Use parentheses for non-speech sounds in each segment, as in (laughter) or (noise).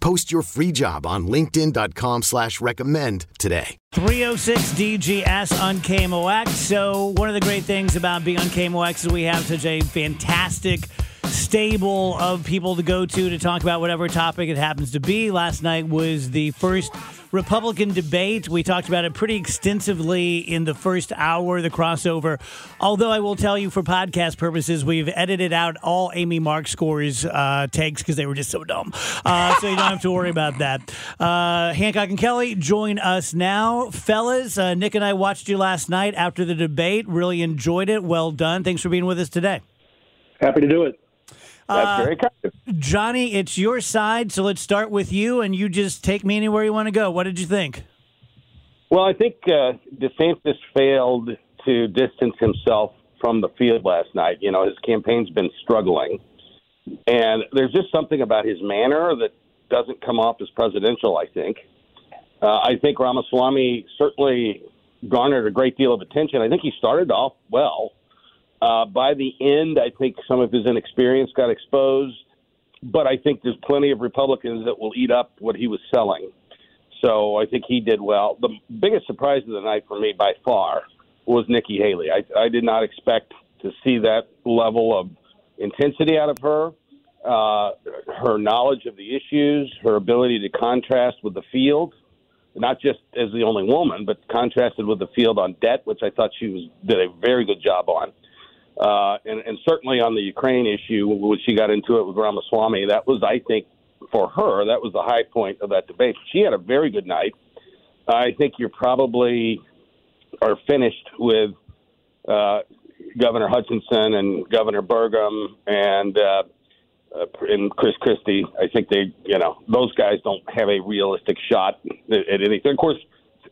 Post your free job on linkedin.com slash recommend today. 306 DGS on KMOX. So one of the great things about being on KMOX is we have such a fantastic stable of people to go to to talk about whatever topic it happens to be. Last night was the first Republican debate. We talked about it pretty extensively in the first hour, the crossover. Although I will tell you, for podcast purposes, we've edited out all Amy Marxkors uh, takes because they were just so dumb. Uh, so you don't have to worry about that. Uh, Hancock and Kelley, join us now. Fellas, uh, Nick and I watched you last night after the debate. Really enjoyed it. Well done. Thanks for being with us today. Happy to do it. That's Uh, very kind. Johnny, it's your side, so let's start with you, and you just take me anywhere you want to go. What did you think? Well, I think uh, DeSantis failed to distance himself from the field last night. You know, his campaign's been struggling, and there's just something about his manner that doesn't come off as presidential. I think. Uh, I think Ramaswamy certainly garnered a great deal of attention. I think he started off well. Uh, by the end, I think some of his inexperience got exposed, but I think there's plenty of Republicans that will eat up what he was selling. So I think he did well. The biggest surprise of the night for me by far was Nikki Haley. I, I did not expect to see that level of intensity out of her. Uh, her knowledge of the issues, her ability to contrast with the field, not just as the only woman, but contrasted with the field on debt, which I thought she was did a very good job on. Uh, and, and certainly on the Ukraine issue, when she got into it with Ramaswamy, that was, I think, for her, that was the high point of that debate. She had a very good night. I think you're probably are finished with uh, Governor Hutchinson and Governor Burgum and uh, uh, and Chris Christie. I think they, you know, those guys don't have a realistic shot at anything. Of course,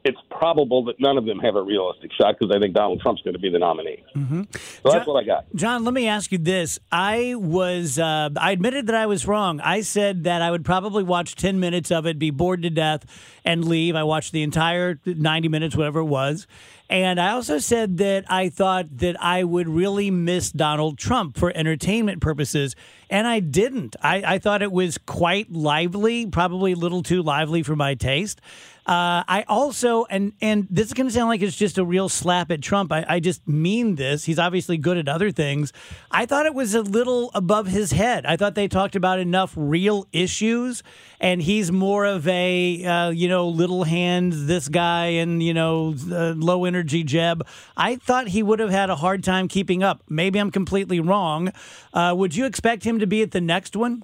it's probable that none of them have a realistic shot because I think Donald Trump's going to be the nominee. Mm-hmm. So that's what I got. John, let me ask you this. I was, uh, I admitted that I was wrong. I said that I would probably watch 10 minutes of it, be bored to death, and leave. I watched the entire 90 minutes, whatever it was. And I also said that I thought that I would really miss Donald Trump for entertainment purposes. And I didn't. I, I thought it was quite lively, probably a little too lively for my taste. Uh, I also, and and this is going to sound like it's just a real slap at Trump. I, I just mean this. He's obviously good at other things. I thought it was a little above his head. I thought they talked about enough real issues, and he's more of a uh, you know little hand this guy and you know uh, low energy Jeb. I thought he would have had a hard time keeping up. Maybe I'm completely wrong. Uh, would you expect him to be at the next one?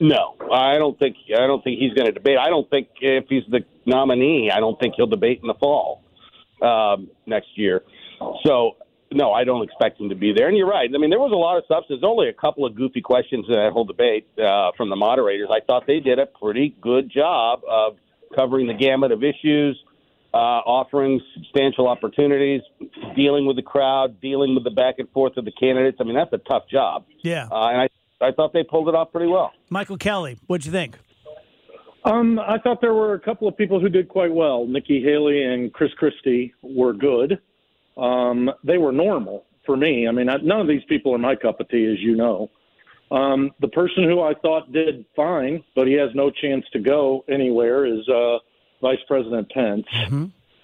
No, I don't think I don't think he's going to debate. I don't think if he's the nominee, I don't think he'll debate in the fall um, next year. So no, I don't expect him to be there. And you're right. I mean, there was a lot of substance. There's only a couple of goofy questions in that whole debate uh, from the moderators. I thought they did a pretty good job of covering the gamut of issues, uh, offering substantial opportunities, dealing with the crowd, dealing with the back and forth of the candidates. I mean, that's a tough job. Yeah. Uh, and I I thought they pulled it off pretty well. Michael Kelley, what'd you think? Um, I thought there were a couple of people who did quite well. Nikki Haley and Chris Christie were good. Um, they were normal for me. I mean, I, none of these people are my cup of tea, as you know. Um, the person who I thought did fine, but he has no chance to go anywhere, is uh, Vice President Pence.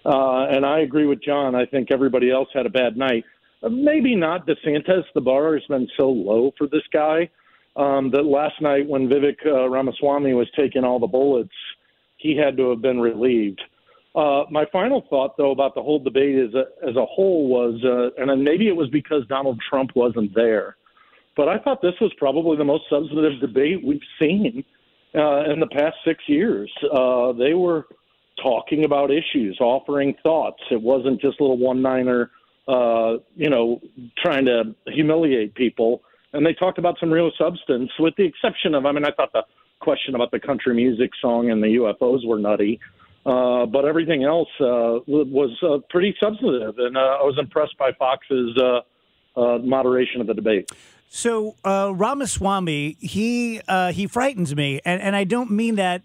Uh, and I agree with John. I think everybody else had a bad night. Uh, maybe not DeSantis. The bar has been so low for this guy um, that last night when Vivek uh, Ramaswamy was taking all the bullets, he had to have been relieved. Uh, my final thought, though, about the whole debate as a, as a whole was, uh, and maybe it was because Donald Trump wasn't there, but I thought this was probably the most substantive debate we've seen uh, in the past six years. Uh, they were talking about issues, offering thoughts. It wasn't just little one-niner, uh, you know, trying to humiliate people. And they talked about some real substance, with the exception of, I mean, I thought the question about the country music song and the UFOs were nutty. Uh, but everything else uh, was uh, pretty substantive, and uh, I was impressed by Fox's uh, uh, moderation of the debate. So uh, Ramaswamy, he uh, he frightens me, and and I don't mean that.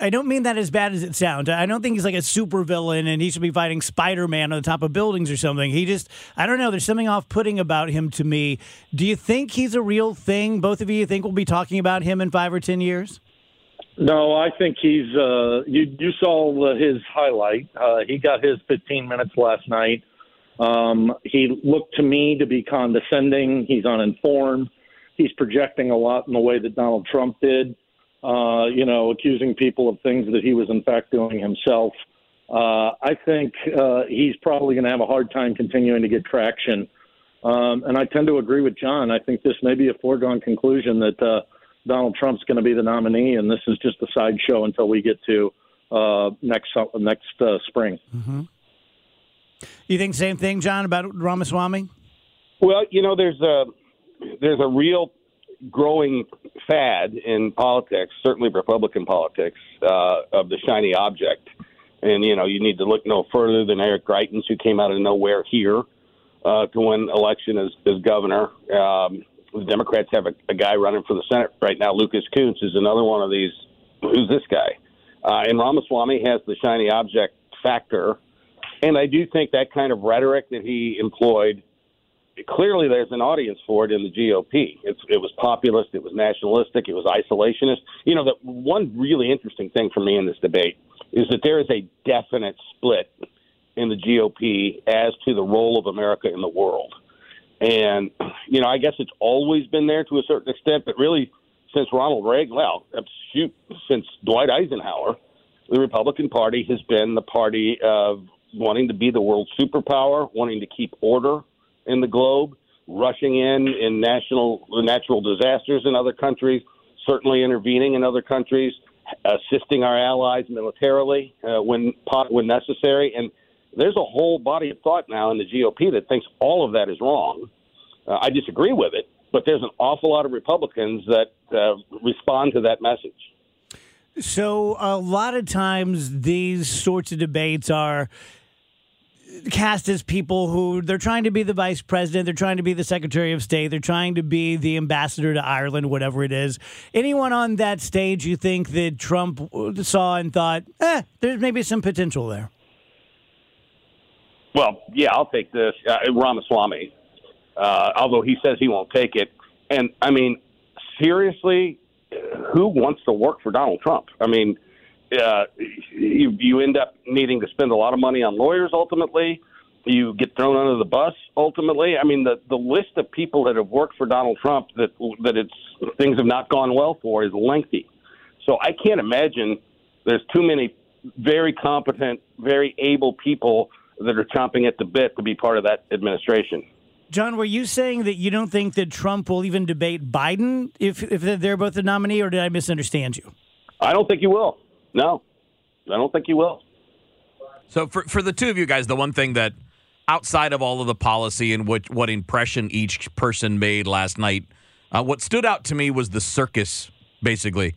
I don't mean that as bad as it sounds. I don't think he's like a super villain and he should be fighting Spider Man on the top of buildings or something. He just, I don't know. There's something off putting about him to me. Do you think he's a real thing? Both of you think we'll be talking about him in five or 10 years? No, I think he's. Uh, you you saw his highlight. Uh, he got his 15 minutes last night. Um, he looked to me to be condescending. He's uninformed. He's projecting a lot in the way that Donald Trump did. Uh, you know, accusing people of things that he was in fact doing himself. Uh, I think uh, he's probably going to have a hard time continuing to get traction. Um, and I tend to agree with John. I think this may be a foregone conclusion that uh, Donald Trump's going to be the nominee, and this is just a sideshow until we get to uh, next next uh, spring. Mm-hmm. You think same thing, John, about Ramaswamy? Well, you know, there's a there's a real growing fad in politics, certainly Republican politics, uh, of the shiny object. And you know, you need to look no further than Eric Greitens, who came out of nowhere here uh, to win election as, as governor. Um, the Democrats have a, a guy running for the Senate right now. Lucas Kunce is another one of these. Who's this guy? Uh, and Ramaswamy has the shiny object factor and I do think that kind of rhetoric that he employed, clearly there's an audience for it in the GOP. It's, it was populist, it was nationalistic, it was isolationist. You know, the one really interesting thing for me in this debate is that there is a definite split in the GOP as to the role of America in the world. And, you know, I guess it's always been there to a certain extent, but really since Ronald Reagan, well, uh, shoot, since Dwight Eisenhower, the Republican Party has been the party of wanting to be the world superpower, wanting to keep order in the globe, rushing in in national natural disasters in other countries, certainly intervening in other countries, assisting our allies militarily uh, when when necessary. And there's a whole body of thought now in the GOP that thinks all of that is wrong. Uh, I disagree with it, but there's an awful lot of Republicans that uh, respond to that message. So a lot of times these sorts of debates are cast as people who they're trying to be the vice president, they're trying to be the secretary of state, they're trying to be the ambassador to Ireland, whatever it is. Anyone on that stage you think that Trump saw and thought, eh, there's maybe some potential there? Well, yeah, I'll take this. Uh, Ramaswamy, uh, although he says he won't take it. And, I mean, seriously, who wants to work for Donald Trump? I mean, uh, you you end up needing to spend a lot of money on lawyers ultimately. You get thrown under the bus ultimately. I mean, the the list of people that have worked for Donald Trump that that it's things have not gone well for is lengthy. So I can't imagine there's too many very competent, very able people that are chomping at the bit to be part of that administration. John, were you saying that you don't think that Trump will even debate Biden if if they're both the nominee, or did I misunderstand you? I don't think he will. No, I don't think he will. So for for the two of you guys, the one thing that outside of all of the policy and what what impression each person made last night, uh, what stood out to me was the circus. Basically,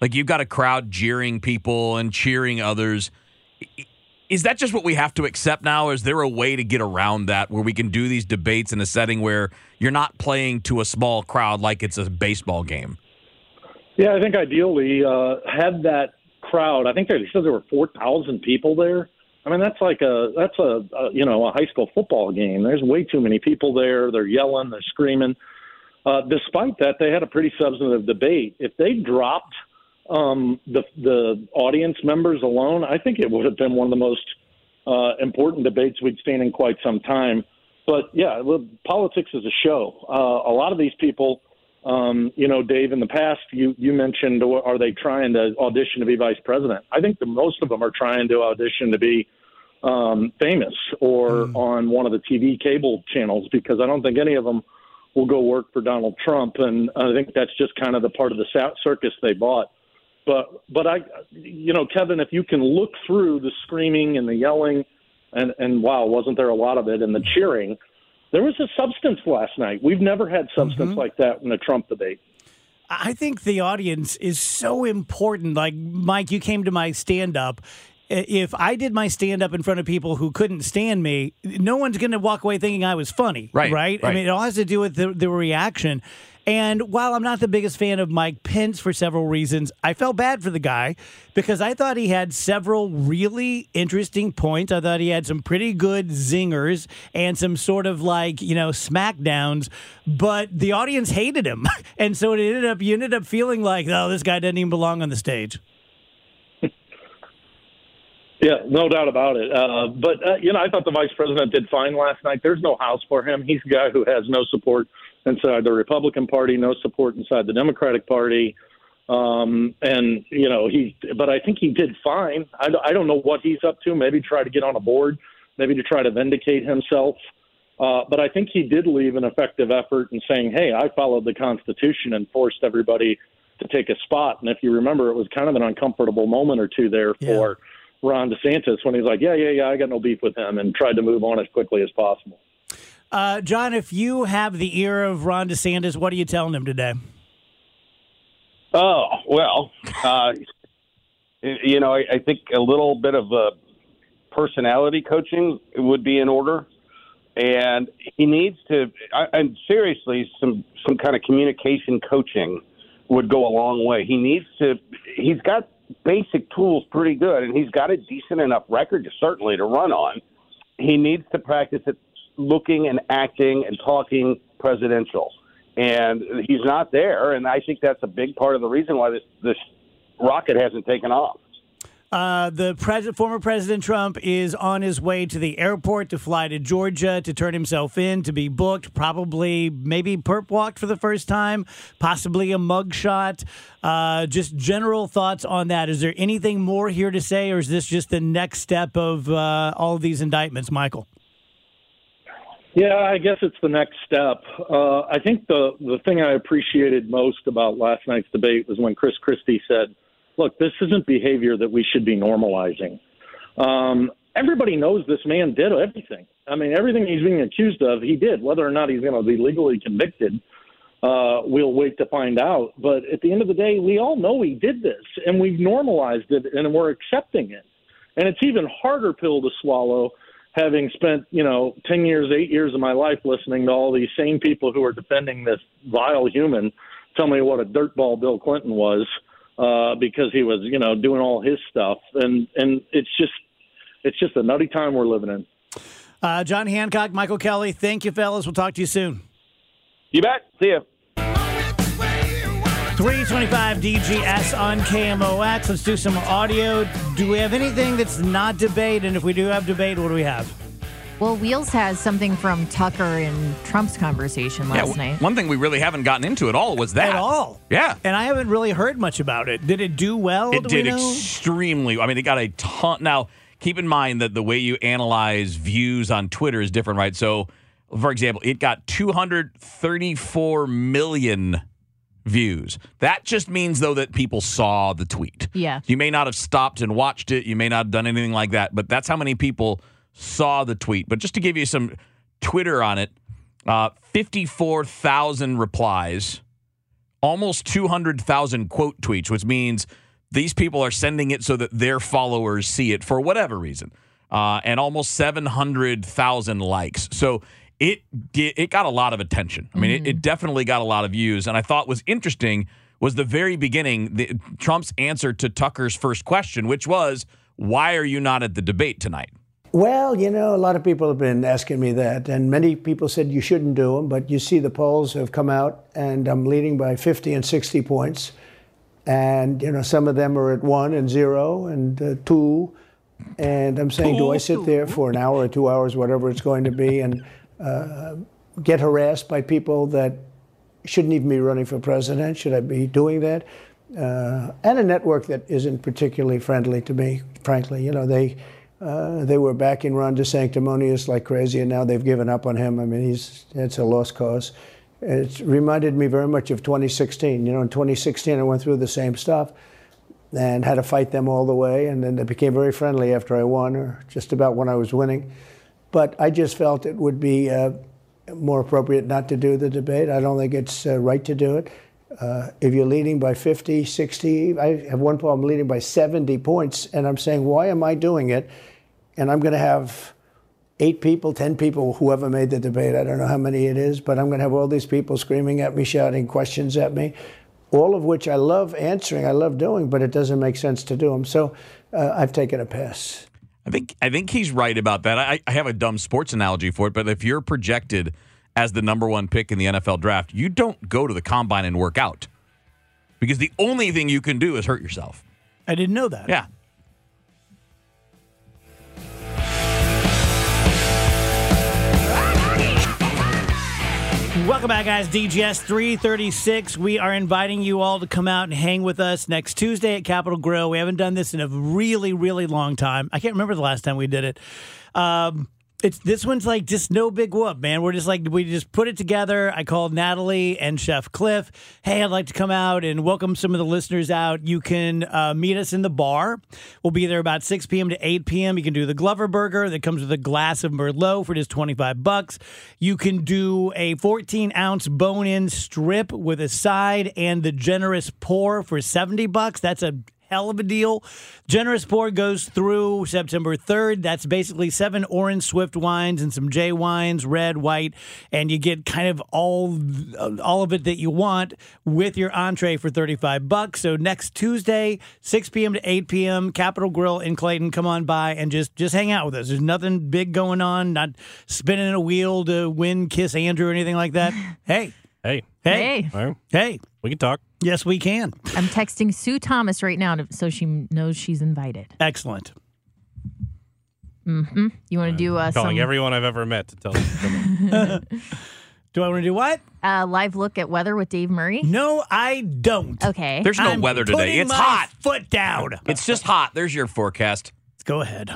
like you've got a crowd jeering people and cheering others. Is that just what we have to accept now? Or is there a way to get around that where we can do these debates in a setting where you're not playing to a small crowd like it's a baseball game? Yeah, I think ideally, uh, had that crowd. I think they said there were four thousand people there. I mean, that's like a that's a, a you know a high school football game. There's way too many people there. They're yelling, they're screaming. Uh, despite that, they had a pretty substantive debate. If they dropped um, the the audience members alone, I think it would have been one of the most uh, important debates we'd seen in quite some time. But yeah, politics is a show. Uh, a lot of these people Um, you know, Dave, in the past, you, you mentioned, are they trying to audition to be vice president? I think the most of them are trying to audition to be um, famous or mm. on one of the TV cable channels because I don't think any of them will go work for Donald Trump. And I think that's just kind of the part of the circus they bought. But, but I, you know, Kevin, if you can look through the screaming and the yelling, and, and wow, wasn't there a lot of it, and the cheering, there was a substance last night. We've never had substance mm-hmm. like that in a Trump debate. I think the audience is so important. Like, Mike, you came to my stand up. If I did my stand up in front of people who couldn't stand me, no one's going to walk away thinking I was funny. Right, right. Right. I mean, it all has to do with the, the reaction. And while I'm not the biggest fan of Mike Pence for several reasons, I felt bad for the guy because I thought he had several really interesting points. I thought he had some pretty good zingers and some sort of like, you know, smackdowns, but the audience hated him. (laughs) And so it ended up, you ended up feeling like, oh, this guy doesn't even belong on the stage. Yeah, no doubt about it. Uh, but, uh, you know, I thought the vice president did fine last night. There's no house for him. He's a guy who has no support inside the Republican Party, no support inside the Democratic Party. Um, and, you know, he, but I think he did fine. I, I don't know what he's up to. Maybe try to get on a board, maybe to try to vindicate himself. Uh, but I think he did leave an effective effort in saying, hey, I followed the Constitution and forced everybody to take a spot. And if you remember, it was kind of an uncomfortable moment or two there yeah. for Ron DeSantis when he's like, yeah, yeah, yeah, I got no beef with him and tried to move on as quickly as possible. Uh, John, if you have the ear of Ron DeSantis, what are you telling him today? Oh well, uh, you know, I, I, think a little bit of a personality coaching would be in order, and he needs to. I, and seriously, some some kind of communication coaching would go a long way. He needs to. He's got basic tools pretty good, and he's got a decent enough record to certainly to run on. He needs to practice it looking and acting and talking presidential. And he's not there, and I think that's a big part of the reason why this this rocket hasn't taken off. Uh, the pres- former President Trump is on his way to the airport to fly to Georgia to turn himself in to be booked. Probably, maybe perp walked for the first time, possibly a mugshot. Uh, just general thoughts on that. Is there anything more here to say, or is this just the next step of uh, all of these indictments, Michael? Yeah, I guess it's the next step. Uh, I think the the thing I appreciated most about last night's debate was when Chris Christie said, "Look, this isn't behavior that we should be normalizing." Um, everybody knows this man did everything. I mean, everything he's being accused of, he did. Whether or not he's going to be legally convicted, uh, we'll wait to find out. But at the end of the day, we all know he did this, and we've normalized it, and we're accepting it. And it's even harder pill to swallow having spent, you know, 10 years, eight years of my life listening to all these same people who are defending this vile human tell me what a dirtball Bill Clinton was uh, because he was, you know, doing all his stuff. And, and it's just, it's just a nutty time we're living in. Uh, John Hancock, Michael Kelley, thank you, fellas. We'll talk to you soon. You bet. See you. 325 DGS on KMOX. Let's do some audio. Do we have anything that's not debate? And if we do have debate, what do we have? Well, Wheels has something from Tucker and Trump's conversation last yeah, night. One thing we really haven't gotten into at all was that. At all. Yeah. And I haven't really heard much about it. Did it do well? It did extremely. I mean, they got a ton. Now, keep in mind that the way you analyze views on Twitter is different, right? So, for example, it got 234 million views. That just means, though, that people saw the tweet. Yeah. You may not have stopped and watched it. You may not have done anything like that, but that's how many people saw the tweet. But just to give you some Twitter on it, uh, 54,000 replies, almost 200,000 quote tweets, which means these people are sending it so that their followers see it for whatever reason, uh, and almost 700,000 likes. So it it got a lot of attention. I mean, mm-hmm. it, it, definitely got a lot of views. And I thought was interesting was the very beginning, the, Trump's answer to Tucker's first question, which was, "Why are you not at the debate tonight?" Well, you know, a lot of people have been asking me that, and many people said you shouldn't do them. But you see, the polls have come out, and I'm leading by 50 and 60 points. And you know, some of them are at one and zero and uh, two. And I'm saying, do I sit there for an hour or two hours, whatever it's going to be, and uh, get harassed by people that shouldn't even be running for president. Should I be doing that? Uh, and a network that isn't particularly friendly to me, frankly. You know, they uh, they were backing Ron DeSanctimonious like crazy, and now they've given up on him. I mean, he's it's a lost cause. It reminded me very much of 2016. You know, in 2016, I went through the same stuff and had to fight them all the way, and then they became very friendly after I won, or just about when I was winning. But I just felt it would be uh, more appropriate not to do the debate. I don't think it's uh, right to do it. Uh, if you're leading by 50, 60, I have one problem leading by 70 points, and I'm saying, why am I doing it? And I'm going to have eight people, 10 people, whoever made the debate, I don't know how many it is, but I'm going to have all these people screaming at me, shouting questions at me, all of which I love answering, I love doing, but it doesn't make sense to do them. So uh, I've taken a pass. I think I think he's right about that. I, I have a dumb sports analogy for it, but if you're projected as the number one pick in the NFL draft, you don't go to the combine and work out because the only thing you can do is hurt yourself. I didn't know that. Yeah. Welcome back, guys. DGS 336. We are inviting you all to come out and hang with us next Tuesday at Capital Grille. We haven't done this in a really, really long time. I can't remember the last time we did it. Um, it's this one's like just no big whoop, man. We're just like we just put it together. I called Natalie and Chef Cliff. Hey, I'd like to come out and welcome some of the listeners out. You can uh, meet us in the bar. We'll be there about 6 p.m. to 8 p.m. You can do the Glover Burger that comes with a glass of Merlot for just 25 bucks. You can do a 14 ounce bone in strip with a side and the generous pour for 70 bucks. That's a hell of a deal. Generous Pour goes through September 3rd. That's basically seven Orin Swift wines and some J wines, red, white, and you get kind of all all of it that you want with your entree for 35 bucks. So next Tuesday, 6 p.m. to 8 p.m., Capital Grille in Clayton. Come on by and just just hang out with us. There's nothing big going on, not spinning a wheel to win Kiss Andrew or anything like that. (laughs) Hey, Hey. Hey, Hey. All right. hey. We can talk. Yes, we can. I'm texting Sue Thomas right now to, so she knows she's invited. Excellent. Mm-hmm. You want to do uh, Calling some everyone I've ever met to tell them. to. (laughs) Do I want to do what? uh, live look at weather with Dave Murray? No, I don't. Okay. There's no I'm weather today. It's my hot. Foot down. It's just hot. There's your forecast. Let's go ahead.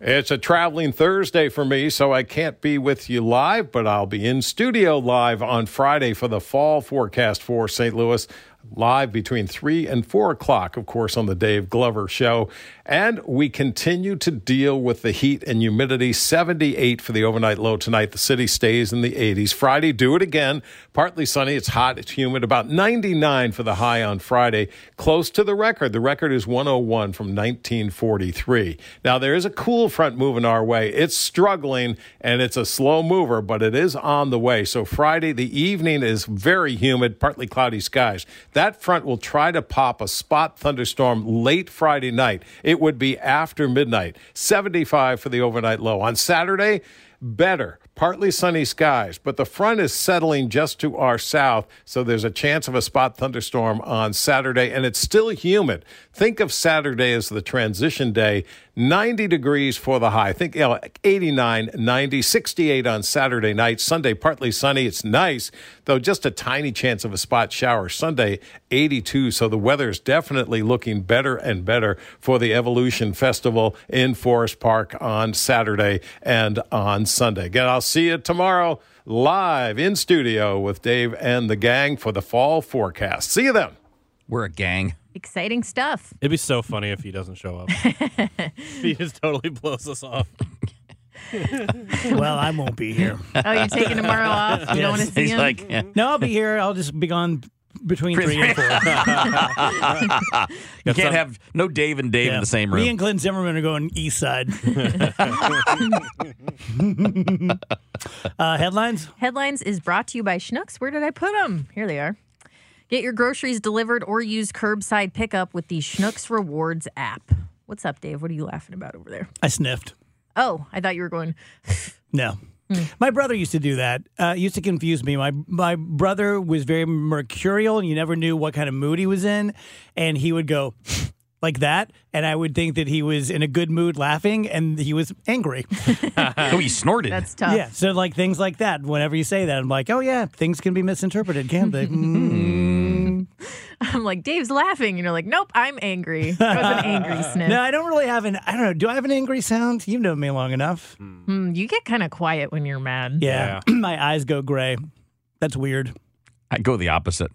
It's a traveling Thursday for me, so I can't be with you live, but I'll be in studio live on Friday for the fall forecast for St. Louis. Live between 3 and 4 o'clock, of course, on the Dave Glover Show. And we continue to deal with the heat and humidity. 78 for the overnight low tonight. The city stays in the 80s. Friday, do it again. Partly sunny. It's hot. It's humid. About 99 for the high on Friday. Close to the record. The record is 101 from 1943. Now, there is a cool front moving our way. It's struggling and it's a slow mover, but it is on the way. So Friday, the evening is very humid, partly cloudy skies. That front will try to pop a spot thunderstorm late Friday night. It would be after midnight. 75 for the overnight low. On Saturday, better. Partly sunny skies, but the front is settling just to our south, so there's a chance of a spot thunderstorm on Saturday, and it's still humid. Think of Saturday as the transition day. 90 degrees for the high. Think you know, 89, 90, 68 on Saturday night. Sunday, partly sunny. It's nice, though just a tiny chance of a spot shower. Sunday, 82. So the weather is definitely looking better and better for the Evolution Festival in Forest Park on Saturday and on Sunday. Again, I'll see you tomorrow live in studio with Dave and the gang for the fall forecast. See you then. We're a gang. Exciting stuff. It'd be so funny if he doesn't show up. (laughs) he just totally blows us off. (laughs) well, I won't be here. Oh, you're taking tomorrow off? You don't want to see He's him? like, yeah. No, I'll be here. I'll just be gone between three and four. (laughs) you can't have no Dave and Dave Yeah. in the same room. Me and Glenn Zimmerman are going east side. (laughs) uh, headlines? Headlines is brought to you by Schnucks. Where did I put them? Here they are. Get your groceries delivered or use curbside pickup with the Schnucks Rewards app. What's up, Dave? What are you laughing about over there? I sniffed. Oh, I thought you were going. (laughs) No. My brother used to do that. Uh, used to confuse me. My my brother was very mercurial, and you never knew what kind of mood he was in. And he would go, like that, and I would think that he was in a good mood laughing, and he was angry. (laughs) oh, he snorted. That's tough. Yeah, so like things like that. Whenever you say that, I'm like, oh yeah, things can be misinterpreted, can't they? (laughs) Mm. (laughs) I'm like, Dave's laughing. And you're like, nope, I'm angry. That was an angry sniff. No, I don't really have an. I don't know. Do I have an angry sound? You've known me long enough. Hmm, you get kind of quiet when you're mad. Yeah, (clears throat) my eyes go gray. That's weird. I go the opposite.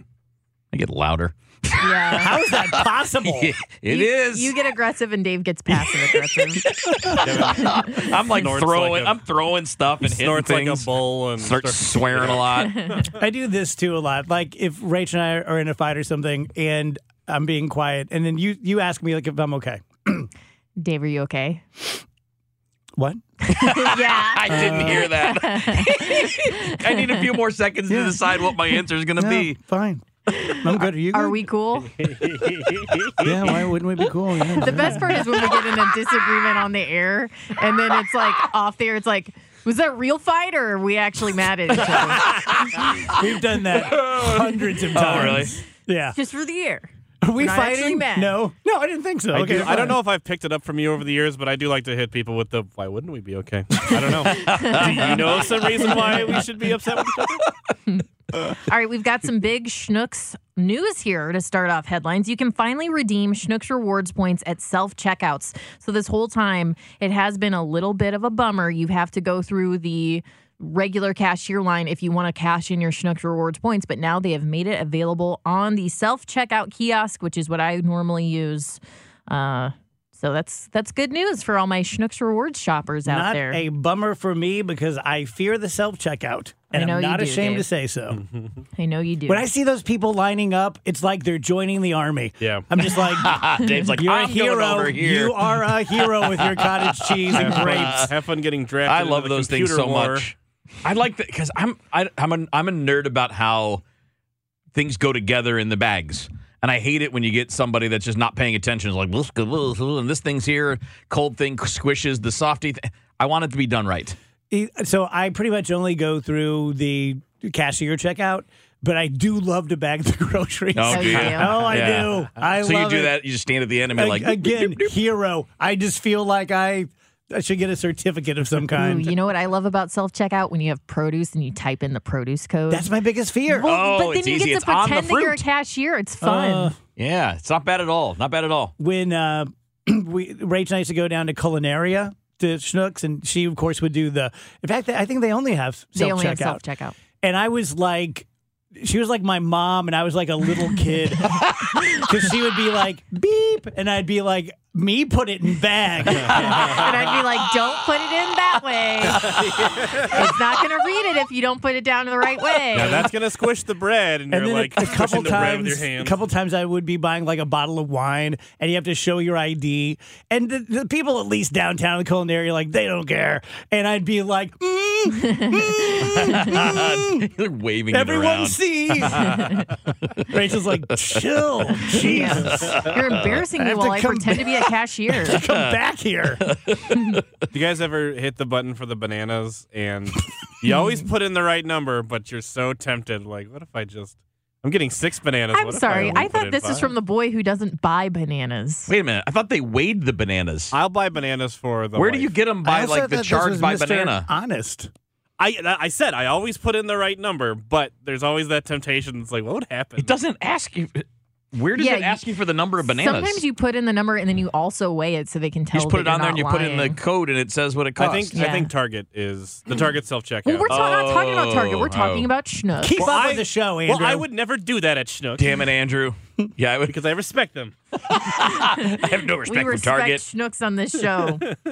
I get louder. Yeah. How is that possible? (laughs) It you, is. You get aggressive and Dave gets passive aggressive. (laughs) I'm like Snorts throwing. like a- I'm throwing stuff and hitting Snorts like a things. bull and Start swearing a lot. (laughs) I do this too a lot. Like if Rach and I are in a fight or something, and I'm being quiet, and then you you ask me like if I'm okay. (clears throat) Dave, are you okay? What? yeah. I didn't uh. hear that. I need a few more seconds to decide what my answer is going to No, be. fine. (laughs) I'm good. Are you? Are we cool? (laughs) Yeah. Why wouldn't we be cool? Yeah, The best part is when we get in a disagreement on the air, and then it's like off the air. It's like, was that a real fight, or are we actually mad at each other? (laughs) We've done that hundreds of Oh, times. Yeah. Just for the air. Are we We're fighting? mad. No. No, I didn't think so. I, okay. do, I don't know if I've picked it up from you over the years, but I do like to hit people with the why wouldn't we be okay? I don't know. (laughs) do you know some reason why we should be upset with each other? (laughs) All right, we've got some big Schnucks news here to start off headlines. You can finally redeem Schnucks rewards points at self checkouts. So, this whole time, it has been a little bit of a bummer. You have to go through the regular cashier line if you want to cash in your Schnucks rewards points, but now they have made it available on the self checkout kiosk, which is what I normally use. Uh, so that's that's good news for all my Schnucks rewards shoppers out Not there. a bummer for me because I fear the self checkout, I and know I'm you not do, ashamed Dave. to say so. (laughs) I know you do. When I see those people lining up, it's like they're joining the army. Yeah. I'm just like, (laughs) Dave's like, you're I'm a hero. going over here. You are a hero with your cottage cheese and (laughs) Have fun- grapes. Have fun getting drafted. I into love the those things so war. much. I like that because I'm I, I'm a I'm a nerd about how things go together in the bags. And I hate it when you get somebody that's just not paying attention. It's like, and this thing's here, cold thing squishes the softy. Th- I want it to be done right. So I pretty much only go through the cashier checkout, but I do love to bag (laughs) the groceries. Oh, do you? Oh, you? Oh, I Yeah. do. I so you do it. that. You just stand at the end and be A- like, again, hero. I just feel like I, I should get a certificate of some Ooh, kind. you know what I love about self checkout when you have produce and you type in the produce code. That's my biggest fear. well, Oh, but then it's you easy. get It's to on the pretend that you're a fruit. cashier. It's fun. Uh, yeah, it's not bad at all. Not bad at all. when uh, (clears throat) we Rach and I used to go down to Culinaria to Schnucks, and she of course would do the. In fact, I think they only have self they only have checkout. self checkout. and I was like, she was like my mom, and I was like a little kid (laughs) because she would be like beep, and I'd be like, me put it in bag. (laughs) and I'd be like, don't put it in that way. (laughs) it's not going to read it if you don't put it down the right way. Now that's gonna squish the bread, and, And you're like a, a couple squishing the bread with times, your a couple times, I would be buying like a bottle of wine, and you have to show your ID. And the, the people, at least downtown in culinary, like they don't care. And I'd be like, mm, (laughs) You're waving everyone sees. (laughs) Rachel's like, chill, Jesus, You're embarrassing me have while I come pretend to be a cashier. (laughs) come back here. Do you guys ever hit the button for the bananas and you always put in the right number, but you're so tempted? Like, what if I just? I'm getting six bananas. I'm What sorry. only I thought in this is from the boy who doesn't buy bananas. Wait a minute. I thought they weighed the bananas. I'll buy bananas for the. Where do you get them I by like the this charge by Mr. banana? Honest. I I said I always put in the right number, but there's always that temptation. It's like, what would happen? It doesn't ask you. Where does Yeah, it ask you for the number of bananas? Sometimes you put in the number and then you also weigh it so they can tell. You just put that it on there and you not put in the code and it says what it costs. I costs. think I think Target is the Target self checkout. Well, we're ta- not talking about Target. We're Oh, talking oh. about Schnook. Keep Well, up I- with the show, Andrew. well, I would never do that at Schnook. Damn it, Andrew. (laughs) Yeah, I would. because I respect them. (laughs) I have no we respect for respect Target. Schnucks on this show. (laughs)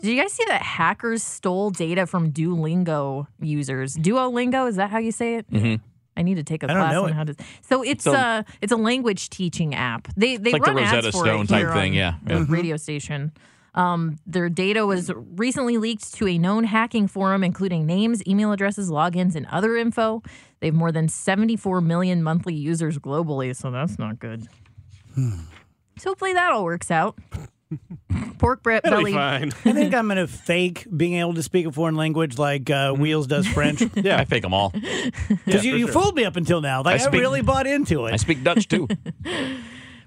Did you guys see that hackers stole data from Duolingo users? Duolingo is that how you say it? Mm-hmm. I need to take a class on it. how to. So it's So- a it's a language teaching app. They they like the run ads for Stone it type thing, yeah, yeah. radio station. Um, their data was recently leaked to a known hacking forum, including names, email addresses, logins, and other info. They have more than 74 million monthly users globally, so that's not good. Hmm. so hopefully that all works out. Pork bre- It'll belly. be fine. I think I'm gonna fake being able to speak a foreign language like uh, Wheels does French. (laughs) Yeah. I fake them all. Because you, you sure. fooled me up until now. Like I, speak- really bought into it. I speak Dutch too. (laughs)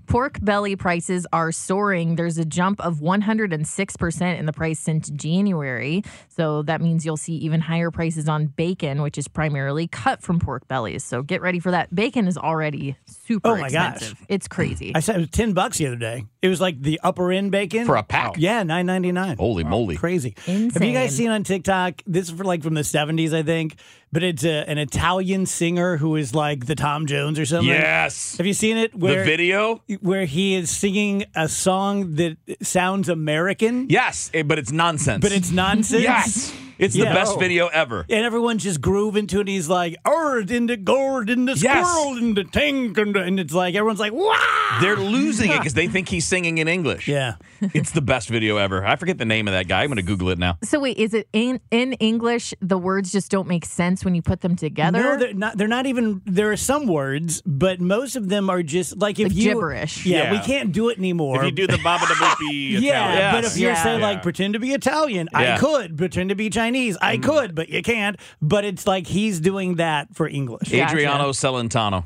Pork belly prices are soaring. There's a jump of 106% in the price since January. So that means you'll see even higher prices on bacon, which is primarily cut from pork bellies. So get ready for that. Bacon is already super Oh my gosh. expensive. It's crazy. I said it was ten bucks the other day. It was like the upper end bacon For a pack? Yeah, nine ninety nine. Holy moly. Crazy. Have you guys seen on TikTok? This is for like from the seventies, I think. But it's a, an Italian singer who is like the Tom Jones or something. Yes. Have you seen it? The video? where he is singing a song that sounds American, Yes, eh, but it's nonsense. but it's nonsense. yes. It's the best Oh. video ever. And everyone's just grooving to it. And he's like, "Ard in the gourd, in the Yes. squirrel, in the tank," and, and it's like everyone's like, "Wow!" They're losing it because they think he's singing in English. Yeah. (laughs) It's the best video ever. I forget the name of that guy. I'm going to Google it now. so wait, is it in in English? The words just don't make sense when you put them together. No, they're not. They're not even. There are some words, but most of them are just like if Like you gibberish. Yeah, Yeah. we can't do it anymore. If you do the Baba da Boopy (laughs) yeah, Italian. but if you're Yeah. saying like Yeah. pretend to be Italian, Yeah. I could pretend to be Chinese. I mm. could, but you can't. But it's like he's doing that for English. Gotcha. Adriano Celentano.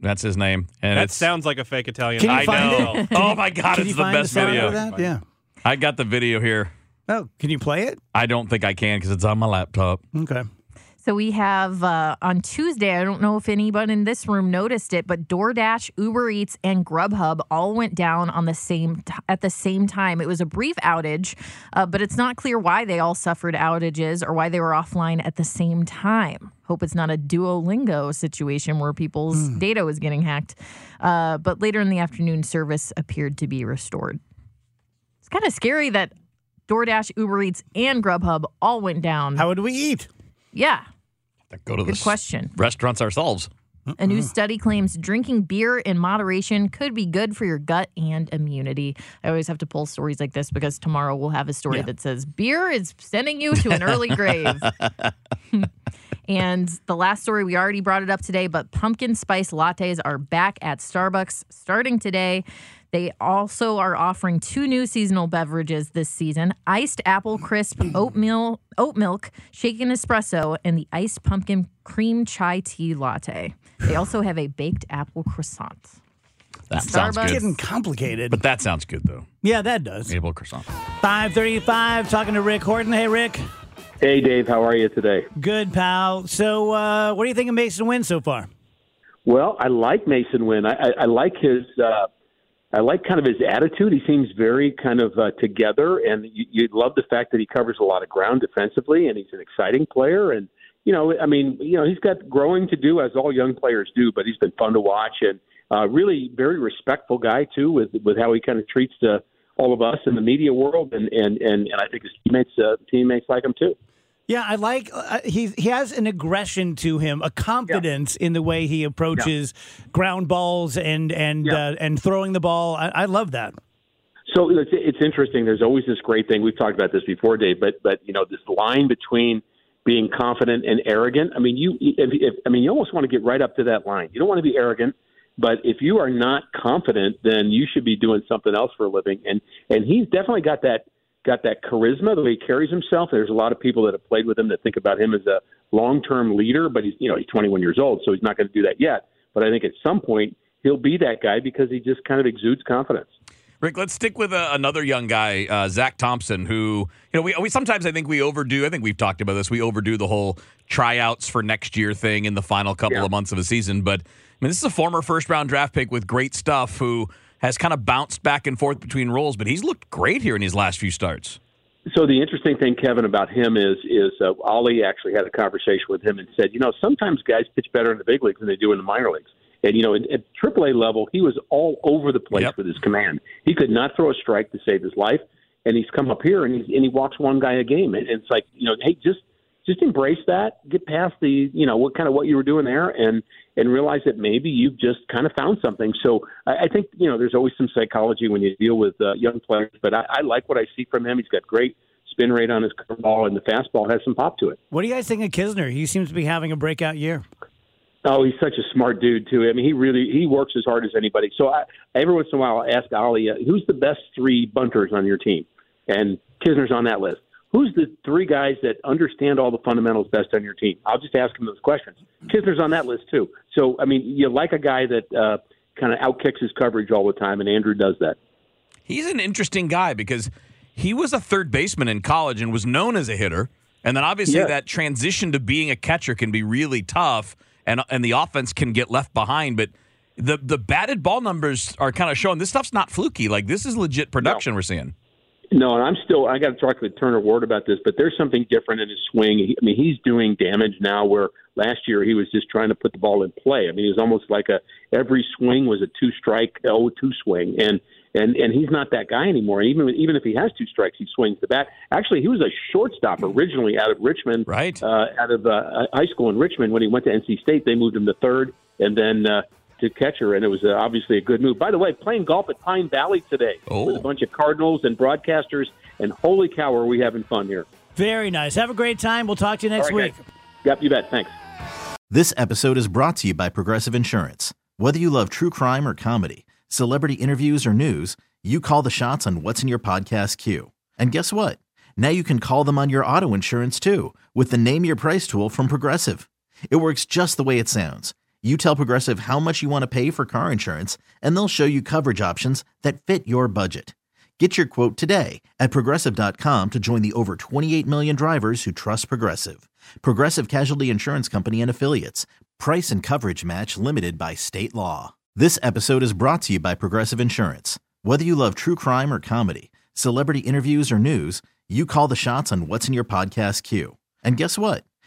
That's his name. And that sounds like a fake Italian. Can you I find know. it? (laughs) oh my God, Can it's you the find best the video. that? Yeah. I got the video here. Oh, can you play it? I don't think I can because it's on my laptop. Okay. So we have uh, on Tuesday, I don't know if anyone in this room noticed it, but DoorDash, Uber Eats, and Grubhub all went down on the same t- at the same time. It was a brief outage, uh, but it's not clear why they all suffered outages or why they were offline at the same time. Hope it's not a Duolingo situation where people's data was getting hacked. Uh, but later in the afternoon, service appeared to be restored. It's kind of scary that DoorDash, Uber Eats, and Grubhub all went down. How would we eat? yeah. Go to Good the s- question. restaurants ourselves. A new study claims drinking beer in moderation could be good for your gut and immunity. I always have to pull stories like this because tomorrow we'll have a story that says beer is sending you to an early (laughs) grave. (laughs) and the last story, we already brought it up today, but pumpkin spice lattes are back at Starbucks starting today. They also are offering two new seasonal beverages this season iced apple crisp oatmeal, oat milk, shaken espresso, and the iced pumpkin cream chai tea latte. They also have a baked apple croissant. That sounds good. Getting complicated. But that sounds good, though. yeah, that does. Maple croissant. 535, talking to Rick Horton. Hey, Rick. Hey, Dave, how are you today? Good, pal. So, uh, what do you think of Masyn Winn so far? Well, I like Masyn Winn. I, I, I like his. Uh, I like kind of his attitude. He seems very kind of uh, together, and you, you love the fact that he covers a lot of ground defensively, and he's an exciting player. And you know, I mean, you know, he's got growing to do as all young players do, but he's been fun to watch and uh, really very respectful guy too, with with how he kind of treats uh, all of us in the media world, and and and, and I think his teammates uh, teammates like him too. Yeah, I like uh, he he has an aggression to him, a confidence in the way he approaches ground balls and and Yeah. uh, and throwing the ball. I, I love that. So it's, it's interesting. There's always this great thing. We've talked about this before, Dave. But but you know this line between being confident and arrogant. I mean, you if, if I mean you almost want to get right up to that line. You don't want to be arrogant, but if you are not confident, then you should be doing something else for a living. And and he's definitely got that got that charisma the way he carries himself. There's a lot of people that have played with him that think about him as a long term leader, but he's you know he's 21 years old, so he's not going to do that yet. But I think at some point he'll be that guy because he just kind of exudes confidence. Rick, let's stick with uh, another young guy, uh, Zack Thompson, who you know we, we sometimes I think we overdo. I think we've talked about this. We overdo the whole tryouts for next year thing in the final couple Yeah. of months of a season. But I mean, this is a former first round draft pick with great stuff who has kind of bounced back and forth between roles, but he's looked great here in his last few starts. So the interesting thing, Kevin, about him is is uh, Oli actually had a conversation with him and said, you know, sometimes guys pitch better in the big leagues than they do in the minor leagues. And you know, at, at AAA level, he was all over the place Yep. with his command. He could not throw a strike to save his life, and he's come up here and he's and he walks one guy a game. And it's like, you know, hey, just just embrace that, get past the, you know, what kind of what you were doing there, and and realize that maybe you've just kind of found something. So I, I think you know, there's always some psychology when you deal with uh, young players, but I, I like what I see from him. He's got great spin rate on his curveball, and the fastball has some pop to it. What do you guys think of Knizner? He seems to be having a breakout year. Oh, he's such a smart dude too. I mean, he really he works as hard as anybody. So I, every once in a while, I ask Oli, uh, "Who's the best three bunters on your team?" And Knizner's on that list. Who's the three guys that understand all the fundamentals best on your team? I'll just ask him those questions. Knizner's on that list too. So I mean, you like a guy that uh, kind of outkicks his coverage all the time, and Andrew does that. He's an interesting guy because he was a third baseman in college and was known as a hitter. And then obviously Yes. that transition to being a catcher can be really tough and and the offense can get left behind. But the the batted ball numbers are kind of showing this stuff's not fluky. Like this is legit production we're seeing. No, and I'm still. I got to talk with Turner Ward about this, but there's something different in his swing. He, I mean, he's doing damage now where last year he was just trying to put the ball in play. I mean, it was almost like a every swing was a two strike, oh two swing, and and and he's not that guy anymore. Even even if he has two strikes, he swings the bat. Actually, he was a shortstop originally out of Richmond, right? Uh, out of uh, high school in Richmond. When he went to NC State, they moved him to third, and then. Uh, to catcher, and it was uh, obviously a good move. By the way, playing golf at Pine Valley today oh. with a bunch of Cardinals and broadcasters, and holy cow, are we having fun here! Very nice. Have a great time. We'll talk to you next All right, week. guys. Yep, you bet. Thanks. This episode is brought to you by Progressive Insurance. Whether you love true crime or comedy, celebrity interviews or news, you call the shots on what's in your podcast queue. And guess what? Now you can call them on your auto insurance too with the Name Your Price tool from Progressive. It works just the way it sounds. You tell Progressive how much you want to pay for car insurance, and they'll show you coverage options that fit your budget. Get your quote today at progressive.com to join the over 28 million drivers who trust Progressive. Progressive Casualty Insurance Company and Affiliates. Price and coverage match limited by state law. This episode is brought to you by Progressive Insurance. Whether you love true crime or comedy, celebrity interviews or news, you call the shots on what's in your podcast queue. And guess what?